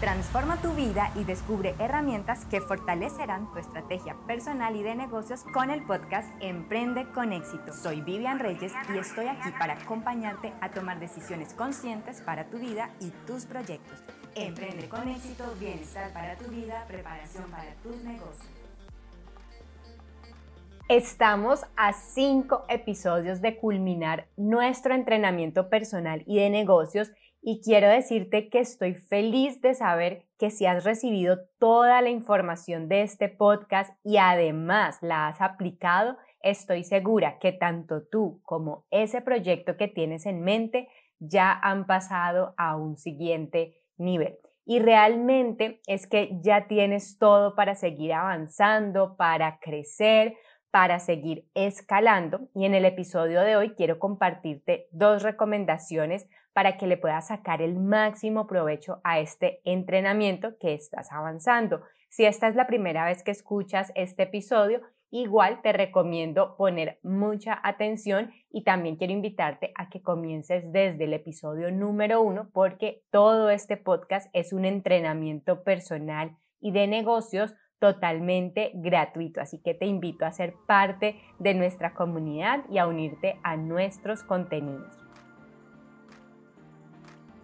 Transforma tu vida y descubre herramientas que fortalecerán tu estrategia personal y de negocios con el podcast Emprende con éxito. Soy Vivian Reyes y estoy aquí para acompañarte a tomar decisiones conscientes para tu vida y tus proyectos. Emprende con éxito, bienestar para tu vida, preparación para tus negocios. Estamos a cinco episodios de culminar nuestro entrenamiento personal y de negocios y quiero decirte que estoy feliz de saber que si has recibido toda la información de este podcast y además la has aplicado, estoy segura que tanto tú como ese proyecto que tienes en mente ya han pasado a un siguiente nivel. Y realmente es que ya tienes todo para seguir avanzando, para crecer, para seguir escalando. Y en el episodio de hoy quiero compartirte dos recomendaciones para que le puedas sacar el máximo provecho a este entrenamiento que estás avanzando. Si esta es la primera vez que escuchas este episodio, igual te recomiendo poner mucha atención y también quiero invitarte a que comiences desde el episodio número uno porque todo este podcast es un entrenamiento personal y de negocios totalmente gratuito. Así que te invito a ser parte de nuestra comunidad y a unirte a nuestros contenidos.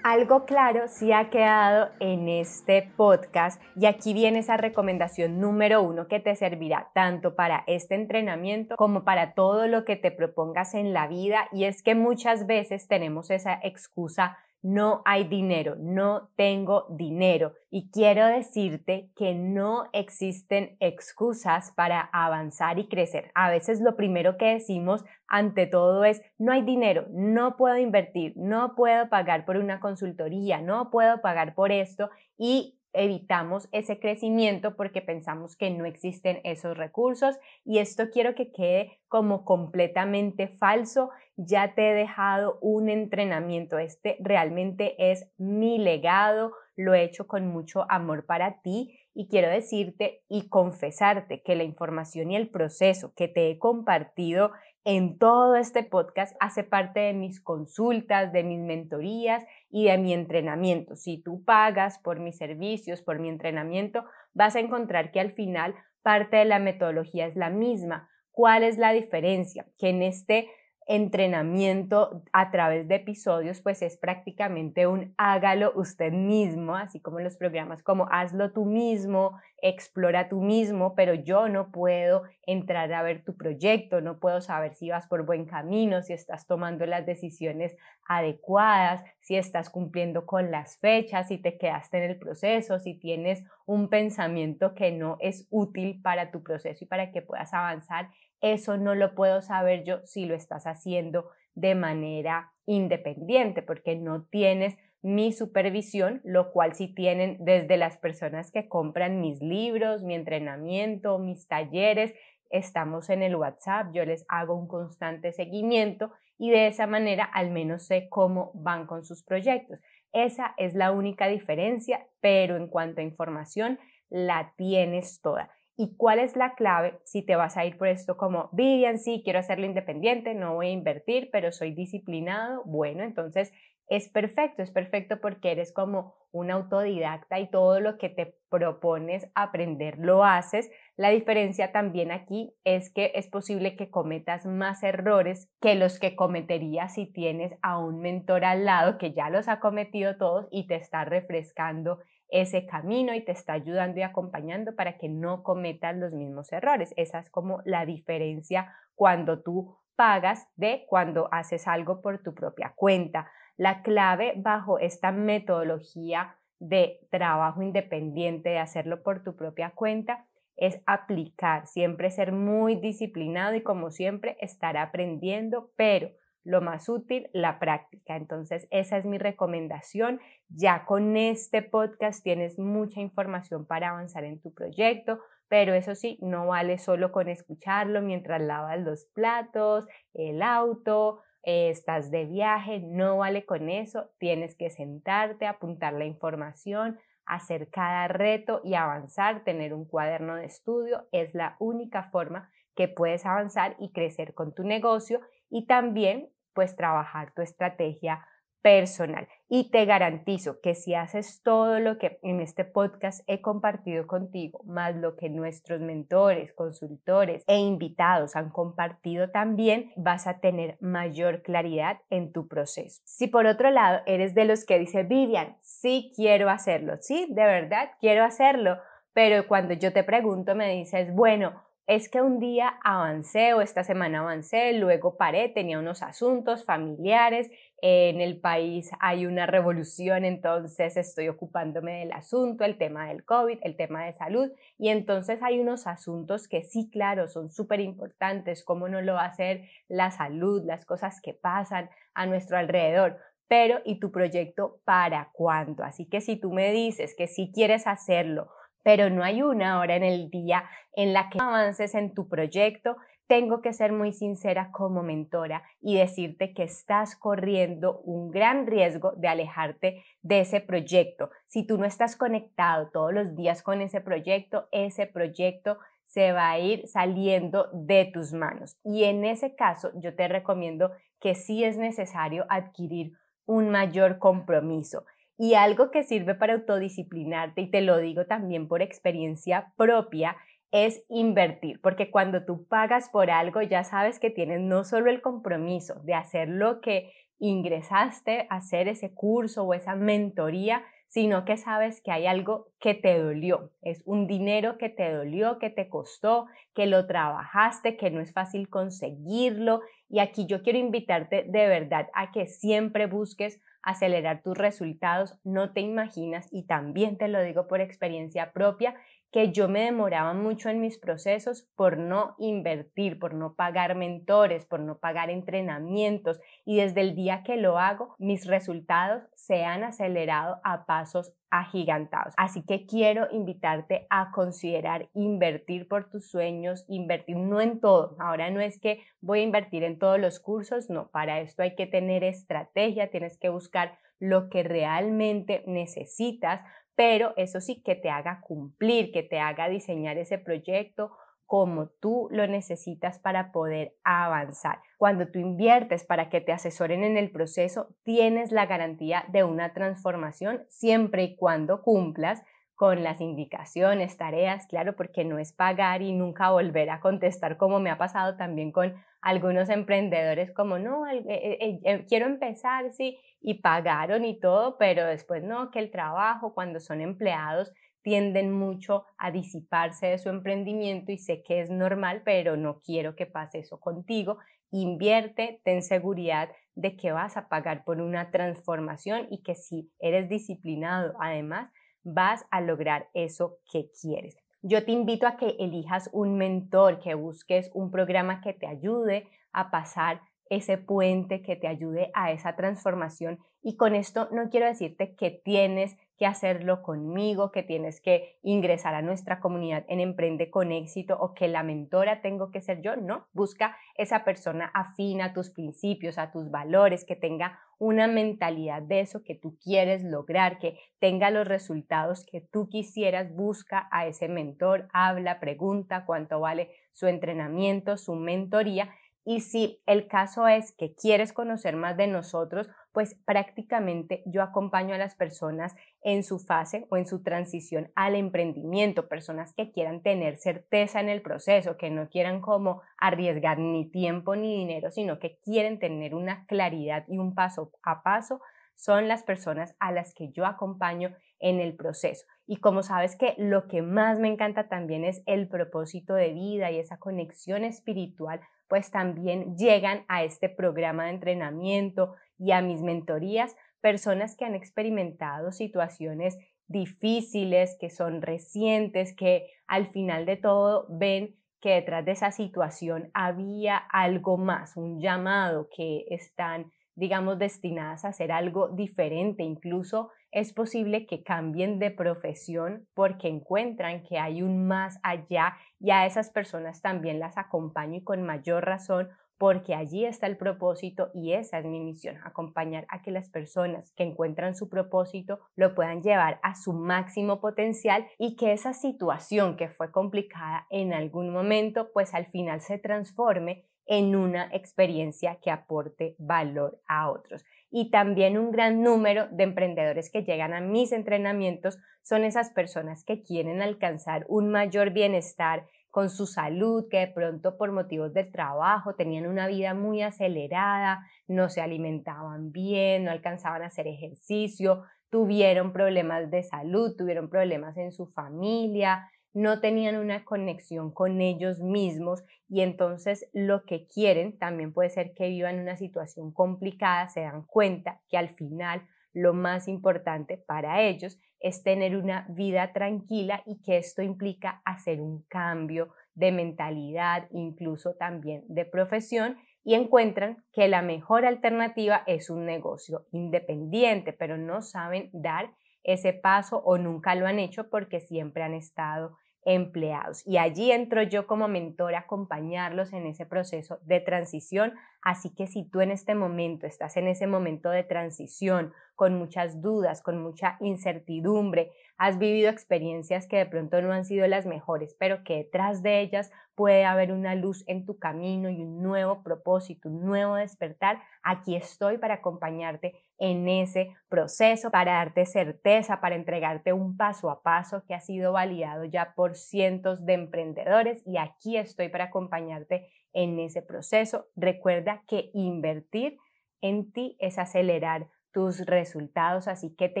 Algo claro sí ha quedado en este podcast y aquí viene esa recomendación número uno que te servirá tanto para este entrenamiento como para todo lo que te propongas en la vida. Y es que muchas veces tenemos esa excusa no hay dinero, no tengo dinero. Y quiero decirte que no existen excusas para avanzar y crecer. A veces lo primero que decimos ante todo es, no hay dinero, no puedo invertir, no puedo pagar por una consultoría, no puedo pagar por esto. Y evitamos ese crecimiento porque pensamos que no existen esos recursos y esto quiero que quede como completamente falso. Ya te he dejado un entrenamiento, este realmente es mi legado, lo he hecho con mucho amor para ti y quiero decirte y confesarte que la información y el proceso que te he compartido en todo este podcast hace parte de mis consultas, de mis mentorías y de mi entrenamiento. Si tú pagas por mis servicios, por mi entrenamiento, vas a encontrar que al final parte de la metodología es la misma. ¿Cuál es la diferencia? Que en este entrenamiento a través de episodios, pues es prácticamente un hágalo usted mismo, así como los programas como hazlo tú mismo, explora tú mismo, pero yo no puedo entrar a ver tu proyecto, no puedo saber si vas por buen camino, si estás tomando las decisiones adecuadas, si estás cumpliendo con las fechas, si te quedaste en el proceso, si tienes un pensamiento que no es útil para tu proceso y para que puedas avanzar eso no lo puedo saber yo si lo estás haciendo de manera independiente, porque no tienes mi supervisión, lo cual sí tienen desde las personas que compran mis libros, mi entrenamiento, mis talleres. Estamos en el WhatsApp, yo les hago un constante seguimiento y de esa manera al menos sé cómo van con sus proyectos. Esa es la única diferencia, pero en cuanto a información, la tienes toda. ¿Y cuál es la clave si te vas a ir por esto como, Vivian, sí, quiero hacerlo independiente, no voy a invertir, pero soy disciplinado? Bueno, entonces es perfecto, es perfecto porque eres como un autodidacta y todo lo que te propones aprender lo haces. La diferencia también aquí es que es posible que cometas más errores que los que cometerías si tienes a un mentor al lado que ya los ha cometido todos y te está refrescando ese camino y te está ayudando y acompañando para que no cometas los mismos errores. Esa es como la diferencia cuando tú pagas de cuando haces algo por tu propia cuenta. La clave bajo esta metodología de trabajo independiente, de hacerlo por tu propia cuenta, es aplicar, siempre ser muy disciplinado y como siempre estar aprendiendo, pero lo más útil, la práctica. Entonces, esa es mi recomendación. Ya con este podcast tienes mucha información para avanzar en tu proyecto, pero eso sí, no vale solo con escucharlo mientras lavas los platos, el auto, eh, estás de viaje, no vale con eso. Tienes que sentarte, apuntar la información, hacer cada reto y avanzar, tener un cuaderno de estudio. Es la única forma que puedes avanzar y crecer con tu negocio y también pues trabajar tu estrategia personal. Y te garantizo que si haces todo lo que en este podcast he compartido contigo, más lo que nuestros mentores, consultores e invitados han compartido también, vas a tener mayor claridad en tu proceso. Si por otro lado eres de los que dice, Vivian, sí quiero hacerlo, sí, de verdad quiero hacerlo, pero cuando yo te pregunto me dices, bueno, es que un día avancé o esta semana avancé, luego paré, tenía unos asuntos familiares, en el país hay una revolución, entonces estoy ocupándome del asunto, el tema del COVID, el tema de salud, y entonces hay unos asuntos que sí, claro, son súper importantes, cómo no lo va a hacer la salud, las cosas que pasan a nuestro alrededor, pero ¿y tu proyecto para cuándo? Así que si tú me dices que sí quieres hacerlo, pero no hay una hora en el día en la que avances en tu proyecto, tengo que ser muy sincera como mentora y decirte que estás corriendo un gran riesgo de alejarte de ese proyecto. Si tú no estás conectado todos los días con ese proyecto, ese proyecto se va a ir saliendo de tus manos. Y en ese caso, yo te recomiendo que sí es necesario adquirir un mayor compromiso. Y algo que sirve para autodisciplinarte, y te lo digo también por experiencia propia, es invertir, porque cuando tú pagas por algo ya sabes que tienes no solo el compromiso de hacer lo que ingresaste hacer ese curso o esa mentoría, sino que sabes que hay algo que te dolió, es un dinero que te dolió, que te costó, que lo trabajaste, que no es fácil conseguirlo. Y aquí yo quiero invitarte de verdad a que siempre busques acelerar tus resultados, no te imaginas, y también te lo digo por experiencia propia, que yo me demoraba mucho en mis procesos por no invertir, por no pagar mentores, por no pagar entrenamientos y desde el día que lo hago, mis resultados se han acelerado a pasos agigantados. Así que quiero invitarte a considerar invertir por tus sueños, invertir no en todo. Ahora no es que voy a invertir en todos los cursos, no, para esto hay que tener estrategia, tienes que buscar lo que realmente necesitas pero eso sí que te haga cumplir, que te haga diseñar ese proyecto como tú lo necesitas para poder avanzar. Cuando tú inviertes para que te asesoren en el proceso, tienes la garantía de una transformación siempre y cuando cumplas con las indicaciones, tareas, claro, porque no es pagar y nunca volver a contestar como me ha pasado también con algunos emprendedores como, no, eh, eh, eh, quiero empezar, sí, y pagaron y todo, pero después no, que el trabajo cuando son empleados tienden mucho a disiparse de su emprendimiento y sé que es normal, pero no quiero que pase eso contigo. Invierte, ten seguridad de que vas a pagar por una transformación y que si eres disciplinado, además, vas a lograr eso que quieres. Yo te invito a que elijas un mentor, que busques un programa que te ayude a pasar ese puente, que te ayude a esa transformación. Y con esto no quiero decirte que tienes que hacerlo conmigo, que tienes que ingresar a nuestra comunidad en Emprende con éxito o que la mentora tengo que ser yo. No, busca esa persona afina a tus principios, a tus valores, que tenga una mentalidad de eso que tú quieres lograr, que tenga los resultados que tú quisieras. Busca a ese mentor, habla, pregunta cuánto vale su entrenamiento, su mentoría y si el caso es que quieres conocer más de nosotros, pues prácticamente yo acompaño a las personas en su fase o en su transición al emprendimiento, personas que quieran tener certeza en el proceso, que no quieran como arriesgar ni tiempo ni dinero, sino que quieren tener una claridad y un paso a paso, son las personas a las que yo acompaño en el proceso. Y como sabes que lo que más me encanta también es el propósito de vida y esa conexión espiritual, pues también llegan a este programa de entrenamiento y a mis mentorías personas que han experimentado situaciones difíciles, que son recientes, que al final de todo ven que detrás de esa situación había algo más, un llamado que están, digamos, destinadas a hacer algo diferente, incluso es posible que cambien de profesión porque encuentran que hay un más allá y a esas personas también las acompaño y con mayor razón porque allí está el propósito y esa es mi misión, acompañar a que las personas que encuentran su propósito lo puedan llevar a su máximo potencial y que esa situación que fue complicada en algún momento, pues al final se transforme en una experiencia que aporte valor a otros. y también un gran número de emprendedores que llegan a mis entrenamientos son esas personas que quieren alcanzar un mayor bienestar con su salud, que de pronto por motivos del trabajo tenían una vida muy acelerada, no se alimentaban bien, no alcanzaban a hacer ejercicio, tuvieron problemas de salud, tuvieron problemas en su familia, no tenían una conexión con ellos mismos y entonces lo que quieren también puede ser que vivan una situación complicada, se dan cuenta que al final lo más importante para ellos es tener una vida tranquila y que esto implica hacer un cambio de mentalidad, incluso también de profesión y encuentran que la mejor alternativa es un negocio independiente, pero no saben dar ese paso o nunca lo han hecho porque siempre han estado empleados. Y allí entro yo como mentor a acompañarlos en ese proceso de transición. Así que si tú en este momento estás en ese momento de transición, con muchas dudas, con mucha incertidumbre, has vivido experiencias que de pronto no han sido las mejores, pero que detrás de ellas puede haber una luz en tu camino y un nuevo propósito, un nuevo despertar, aquí estoy para acompañarte en ese proceso, para darte certeza, para entregarte un paso a paso que ha sido validado ya por cientos de emprendedores y aquí estoy para acompañarte en ese proceso. Recuerda que invertir en ti es acelerar tus resultados, así que te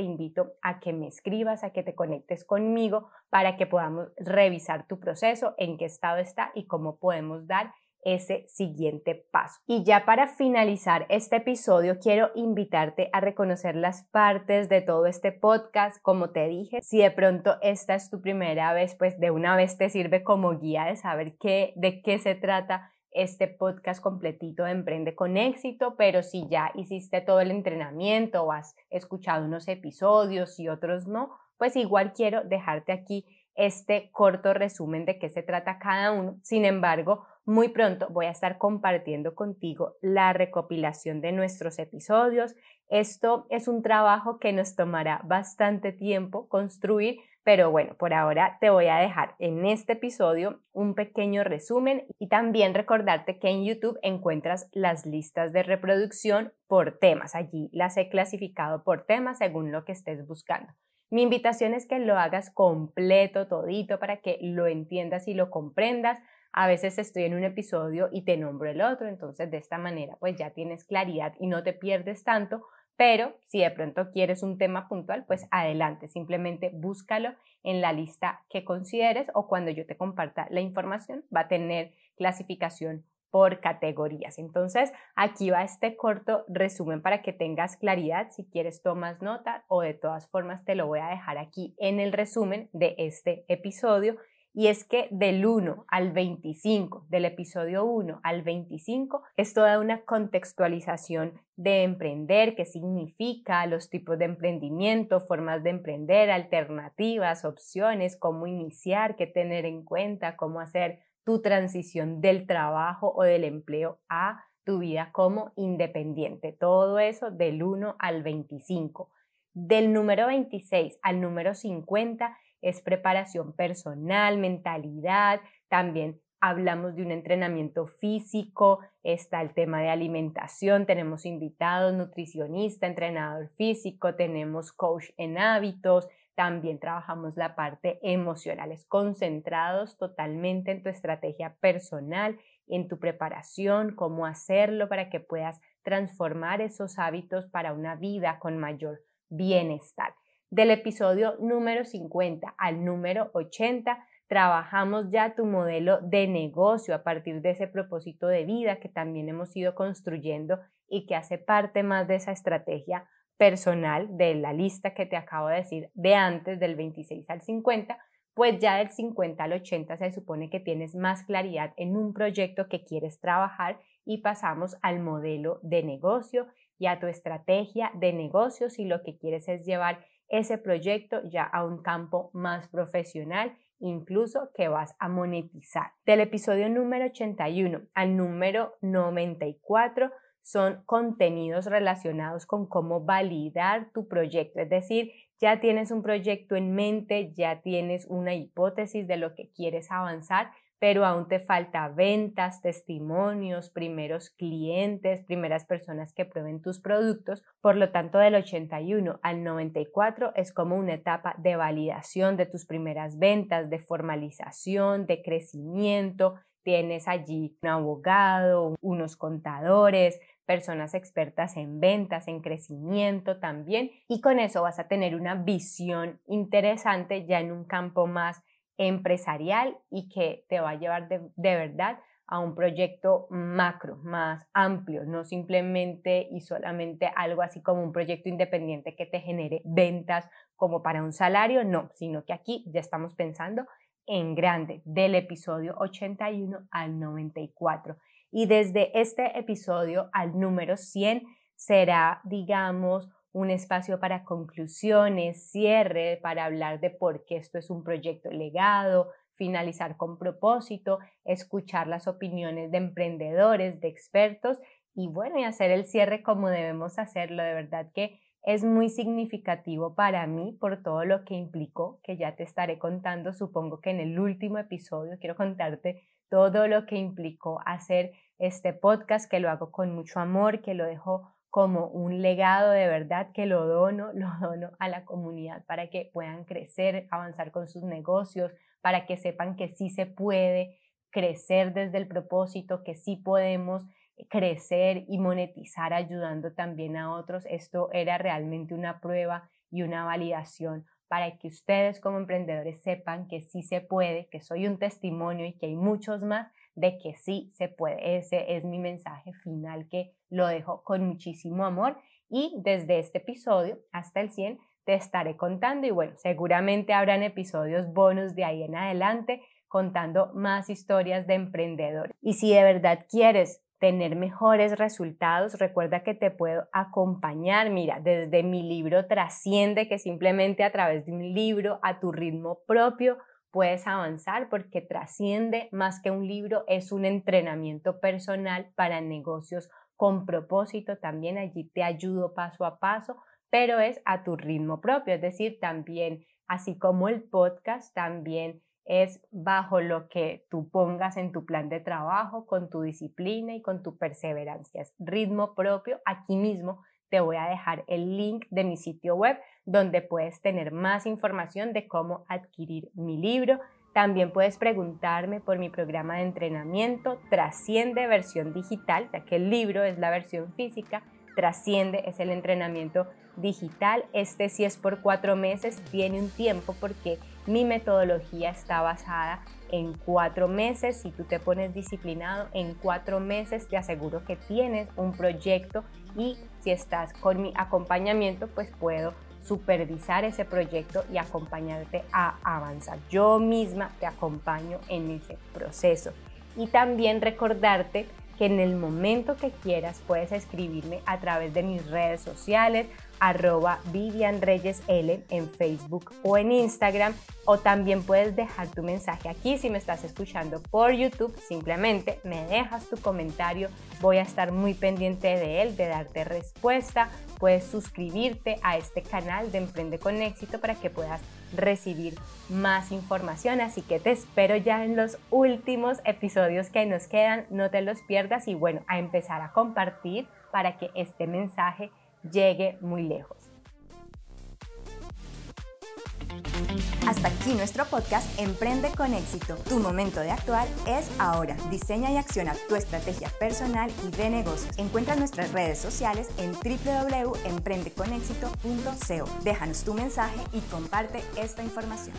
invito a que me escribas, a que te conectes conmigo para que podamos revisar tu proceso, en qué estado está y cómo podemos dar ese siguiente paso. Y ya para finalizar este episodio, quiero invitarte a reconocer las partes de todo este podcast. Como te dije, si de pronto esta es tu primera vez, pues de una vez te sirve como guía de saber qué, de qué se trata este podcast completito de Emprende con éxito, pero si ya hiciste todo el entrenamiento o has escuchado unos episodios y otros no, pues igual quiero dejarte aquí este corto resumen de qué se trata cada uno. Sin embargo, muy pronto voy a estar compartiendo contigo la recopilación de nuestros episodios. Esto es un trabajo que nos tomará bastante tiempo construir, pero bueno, por ahora te voy a dejar en este episodio un pequeño resumen y también recordarte que en YouTube encuentras las listas de reproducción por temas. Allí las he clasificado por temas según lo que estés buscando. Mi invitación es que lo hagas completo, todito, para que lo entiendas y lo comprendas. A veces estoy en un episodio y te nombro el otro, entonces de esta manera pues ya tienes claridad y no te pierdes tanto, pero si de pronto quieres un tema puntual, pues adelante, simplemente búscalo en la lista que consideres o cuando yo te comparta la información va a tener clasificación por categorías. Entonces, aquí va este corto resumen para que tengas claridad. Si quieres, tomas nota o de todas formas te lo voy a dejar aquí en el resumen de este episodio. Y es que del 1 al 25, del episodio 1 al 25, es toda una contextualización de emprender, qué significa, los tipos de emprendimiento, formas de emprender, alternativas, opciones, cómo iniciar, qué tener en cuenta, cómo hacer tu transición del trabajo o del empleo a tu vida como independiente. Todo eso del 1 al 25. Del número 26 al número 50 es preparación personal, mentalidad, también hablamos de un entrenamiento físico, está el tema de alimentación, tenemos invitados, nutricionista, entrenador físico, tenemos coach en hábitos, también trabajamos la parte emocional, es concentrados totalmente en tu estrategia personal, en tu preparación, cómo hacerlo para que puedas transformar esos hábitos para una vida con mayor bienestar. Del episodio número 50 al número 80 trabajamos ya tu modelo de negocio a partir de ese propósito de vida que también hemos ido construyendo y que hace parte más de esa estrategia personal de la lista que te acabo de decir de antes del 26 al 50, pues ya del 50 al 80 se supone que tienes más claridad en un proyecto que quieres trabajar y pasamos al modelo de negocio y a tu estrategia de negocio si lo que quieres es llevar ese proyecto ya a un campo más profesional, incluso que vas a monetizar. Del episodio número 81 al número 94 son contenidos relacionados con cómo validar tu proyecto. Es decir, ya tienes un proyecto en mente, ya tienes una hipótesis de lo que quieres avanzar, pero aún te falta ventas, testimonios, primeros clientes, primeras personas que prueben tus productos. Por lo tanto, del 81 al 94 es como una etapa de validación de tus primeras ventas, de formalización, de crecimiento. Tienes allí un abogado, unos contadores, personas expertas en ventas, en crecimiento también, y con eso vas a tener una visión interesante ya en un campo más empresarial y que te va a llevar de, verdad a un proyecto macro, más amplio, no simplemente y solamente algo así como un proyecto independiente que te genere ventas como para un salario, no, sino que aquí ya estamos pensando en grande, del episodio 81 al 94. Y desde este episodio al número 100 será, digamos, un espacio para conclusiones, cierre, para hablar de por qué esto es un proyecto legado, finalizar con propósito, escuchar las opiniones de emprendedores, de expertos y bueno, y hacer el cierre como debemos hacerlo. De verdad que es muy significativo para mí por todo lo que implicó, que ya te estaré contando, supongo que en el último episodio quiero contarte todo lo que implicó hacer este podcast, que lo hago con mucho amor, que lo dejo como un legado de verdad que lo dono, lo dono a la comunidad para que puedan crecer, avanzar con sus negocios, para que sepan que sí se puede crecer desde el propósito, que sí podemos crecer y monetizar ayudando también a otros. Esto era realmente una prueba y una validación para que ustedes como emprendedores sepan que sí se puede, que soy un testimonio y que hay muchos más de que sí se puede. Ese es mi mensaje final que lo dejo con muchísimo amor y desde este episodio hasta el 100 te estaré contando y bueno, seguramente habrán episodios bonus de ahí en adelante contando más historias de emprendedores. Y si de verdad quieres tener mejores resultados, recuerda que te puedo acompañar, mira, desde mi libro Trasciende, que simplemente a través de un libro a tu ritmo propio puedes avanzar porque trasciende más que un libro, es un entrenamiento personal para negocios con propósito. También allí te ayudo paso a paso, pero es a tu ritmo propio, es decir, también, así como el podcast, también es bajo lo que tú pongas en tu plan de trabajo, con tu disciplina y con tu perseverancia. Es ritmo propio. Aquí mismo te voy a dejar el link de mi sitio web donde puedes tener más información de cómo adquirir mi libro. También puedes preguntarme por mi programa de entrenamiento Trasciende versión digital, ya que el libro es la versión física, Trasciende es el entrenamiento digital. Este sí es por cuatro meses, tiene un tiempo porque mi metodología está basada en cuatro meses. Si tú te pones disciplinado, en cuatro meses te aseguro que tienes un proyecto y si estás con mi acompañamiento, pues puedo supervisar ese proyecto y acompañarte a avanzar. Yo misma te acompaño en ese proceso. Y también recordarte que en el momento que quieras puedes escribirme a través de mis redes sociales, arroba Vivian Reyes L en Facebook o en Instagram o también puedes dejar tu mensaje aquí si me estás escuchando por YouTube, simplemente me dejas tu comentario, voy a estar muy pendiente de él, de darte respuesta, puedes suscribirte a este canal de Emprende con éxito para que puedas recibir más información, así que te espero ya en los últimos episodios que nos quedan, no te los pierdas y bueno, a empezar a compartir para que este mensaje llegue muy lejos. Hasta aquí nuestro podcast Emprende con éxito. Tu momento de actuar es ahora. Diseña y acciona tu estrategia personal y de negocios. Encuentra nuestras redes sociales en www.emprendeconexito.co. Déjanos tu mensaje y comparte esta información.